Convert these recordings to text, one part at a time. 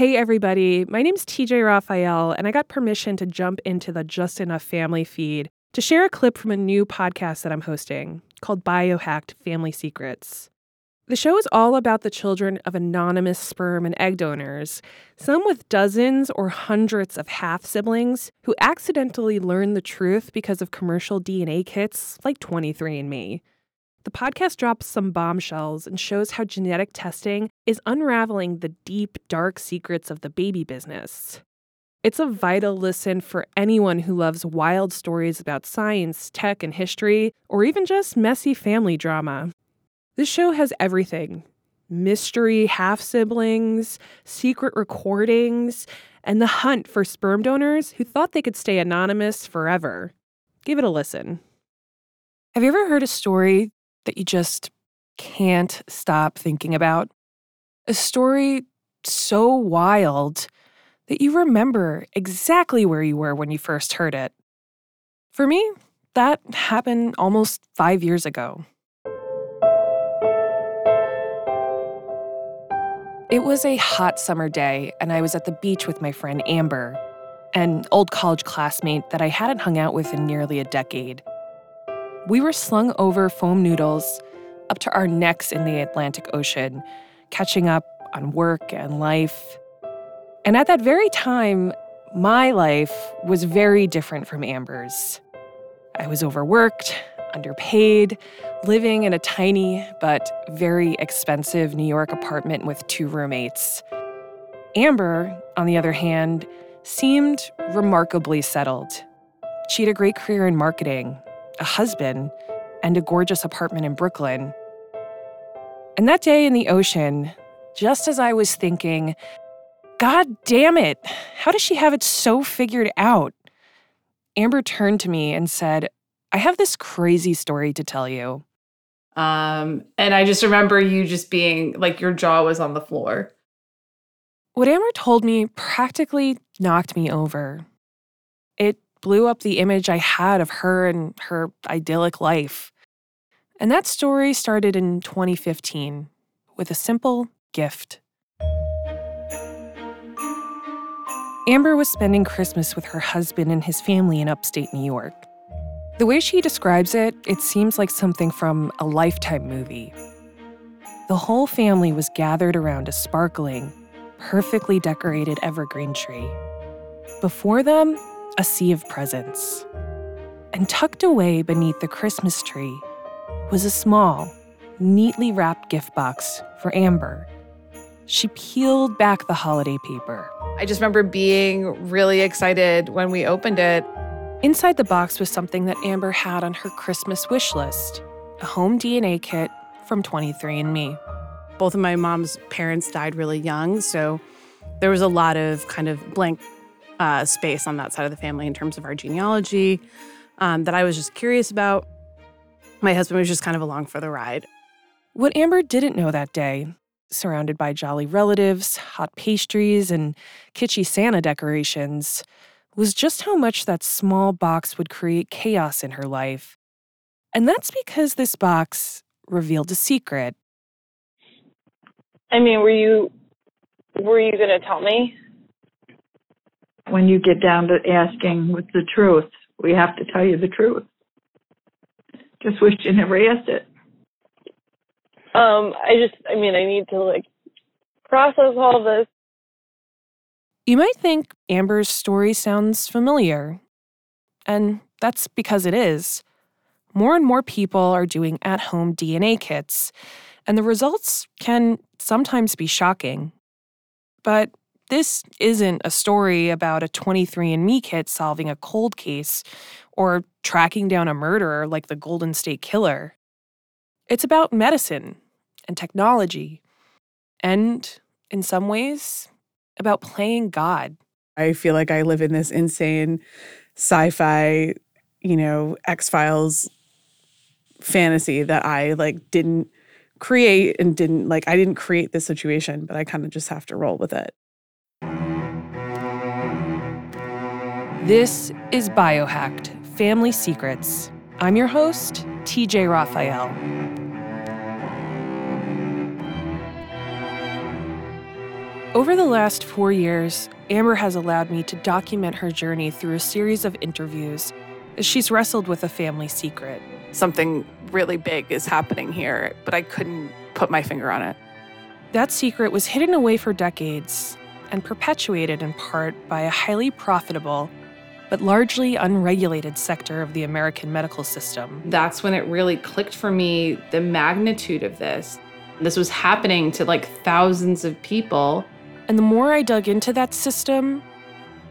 Hey, everybody. My name's TJ Raphael, and I got permission to jump into the Just Enough family feed to share a clip from a new podcast that I'm hosting called Biohacked Family Secrets. The show is all about the children of anonymous sperm and egg donors, some with dozens or hundreds of half siblings who accidentally learn the truth because of commercial DNA kits like 23andMe. The podcast drops some bombshells and shows how genetic testing is unraveling the deep, dark secrets of the baby business. It's a vital listen for anyone who loves wild stories about science, tech, and history, or even just messy family drama. This show has everything mystery half siblings, secret recordings, and the hunt for sperm donors who thought they could stay anonymous forever. Give it a listen. Have you ever heard a story that you just can't stop thinking about? A story so wild that you remember exactly where you were when you first heard it. For me, that happened almost five years ago. It was a hot summer day, and I was at the beach with my friend Amber, an old college classmate that I hadn't hung out with in nearly a decade. We were slung over foam noodles up to our necks in the Atlantic Ocean, catching up on work and life. And at that very time, my life was very different from Amber's. I was overworked, underpaid, living in a tiny but very expensive New York apartment with two roommates. Amber, on the other hand, seemed remarkably settled. She had a great career in marketing, a husband, and a gorgeous apartment in Brooklyn. And that day in the ocean, just as I was thinking, God damn it, how does she have it so figured out? Amber turned to me and said, I have this crazy story to tell you. Um, and I just remember you just being like your jaw was on the floor. What Amber told me practically knocked me over. It blew up the image I had of her and her idyllic life. And that story started in 2015 with a simple gift. Amber was spending Christmas with her husband and his family in upstate New York. The way she describes it, it seems like something from a lifetime movie. The whole family was gathered around a sparkling, perfectly decorated evergreen tree. Before them, a sea of presents. And tucked away beneath the Christmas tree was a small, neatly wrapped gift box for Amber. She peeled back the holiday paper. I just remember being really excited when we opened it Inside the box was something that Amber had on her Christmas wish list a home DNA kit from 23andMe. Both of my mom's parents died really young, so there was a lot of kind of blank uh, space on that side of the family in terms of our genealogy um, that I was just curious about. My husband was just kind of along for the ride. What Amber didn't know that day, surrounded by jolly relatives, hot pastries, and kitschy Santa decorations, was just how much that small box would create chaos in her life. And that's because this box revealed a secret. I mean, were you were you going to tell me? When you get down to asking with the truth, we have to tell you the truth. Just wish you never asked it. Um, I just, I mean, I need to like process all this you might think Amber's story sounds familiar, and that's because it is. More and more people are doing at home DNA kits, and the results can sometimes be shocking. But this isn't a story about a 23andMe kit solving a cold case or tracking down a murderer like the Golden State Killer. It's about medicine and technology, and in some ways, about playing God. I feel like I live in this insane sci fi, you know, X Files fantasy that I like didn't create and didn't like, I didn't create this situation, but I kind of just have to roll with it. This is Biohacked Family Secrets. I'm your host, TJ Raphael. Over the last four years, Amber has allowed me to document her journey through a series of interviews as she's wrestled with a family secret. Something really big is happening here, but I couldn't put my finger on it. That secret was hidden away for decades and perpetuated in part by a highly profitable but largely unregulated sector of the American medical system. That's when it really clicked for me the magnitude of this. This was happening to like thousands of people. And the more I dug into that system,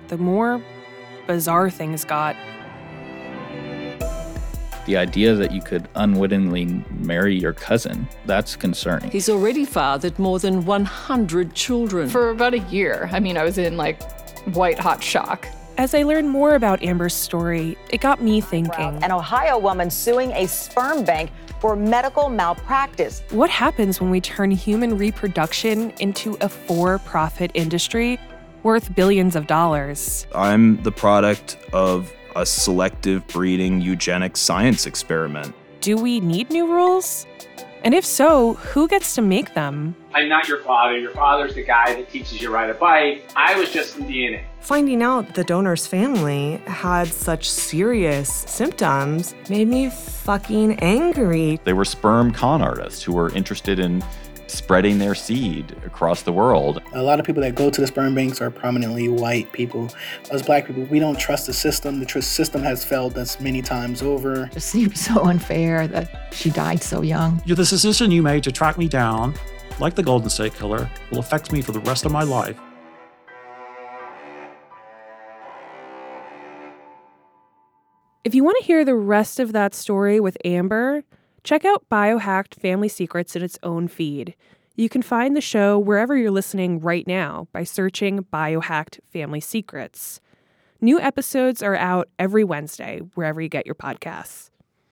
the more bizarre things got. The idea that you could unwittingly marry your cousin, that's concerning. He's already fathered more than 100 children. For about a year, I mean, I was in like white hot shock. As I learned more about Amber's story, it got me thinking. An Ohio woman suing a sperm bank for medical malpractice. What happens when we turn human reproduction into a for profit industry worth billions of dollars? I'm the product of a selective breeding eugenic science experiment. Do we need new rules? And if so, who gets to make them? I'm not your father. Your father's the guy that teaches you to ride a bike. I was just in DNA. Finding out the donor's family had such serious symptoms made me fucking angry. They were sperm con artists who were interested in spreading their seed across the world. A lot of people that go to the sperm banks are prominently white people. Us black people, we don't trust the system. The tr- system has failed us many times over. It seems so unfair that she died so young. The decision you made to track me down, like the Golden State Killer, will affect me for the rest of my life. If you want to hear the rest of that story with Amber, check out Biohacked Family Secrets in its own feed. You can find the show wherever you're listening right now by searching Biohacked Family Secrets. New episodes are out every Wednesday, wherever you get your podcasts.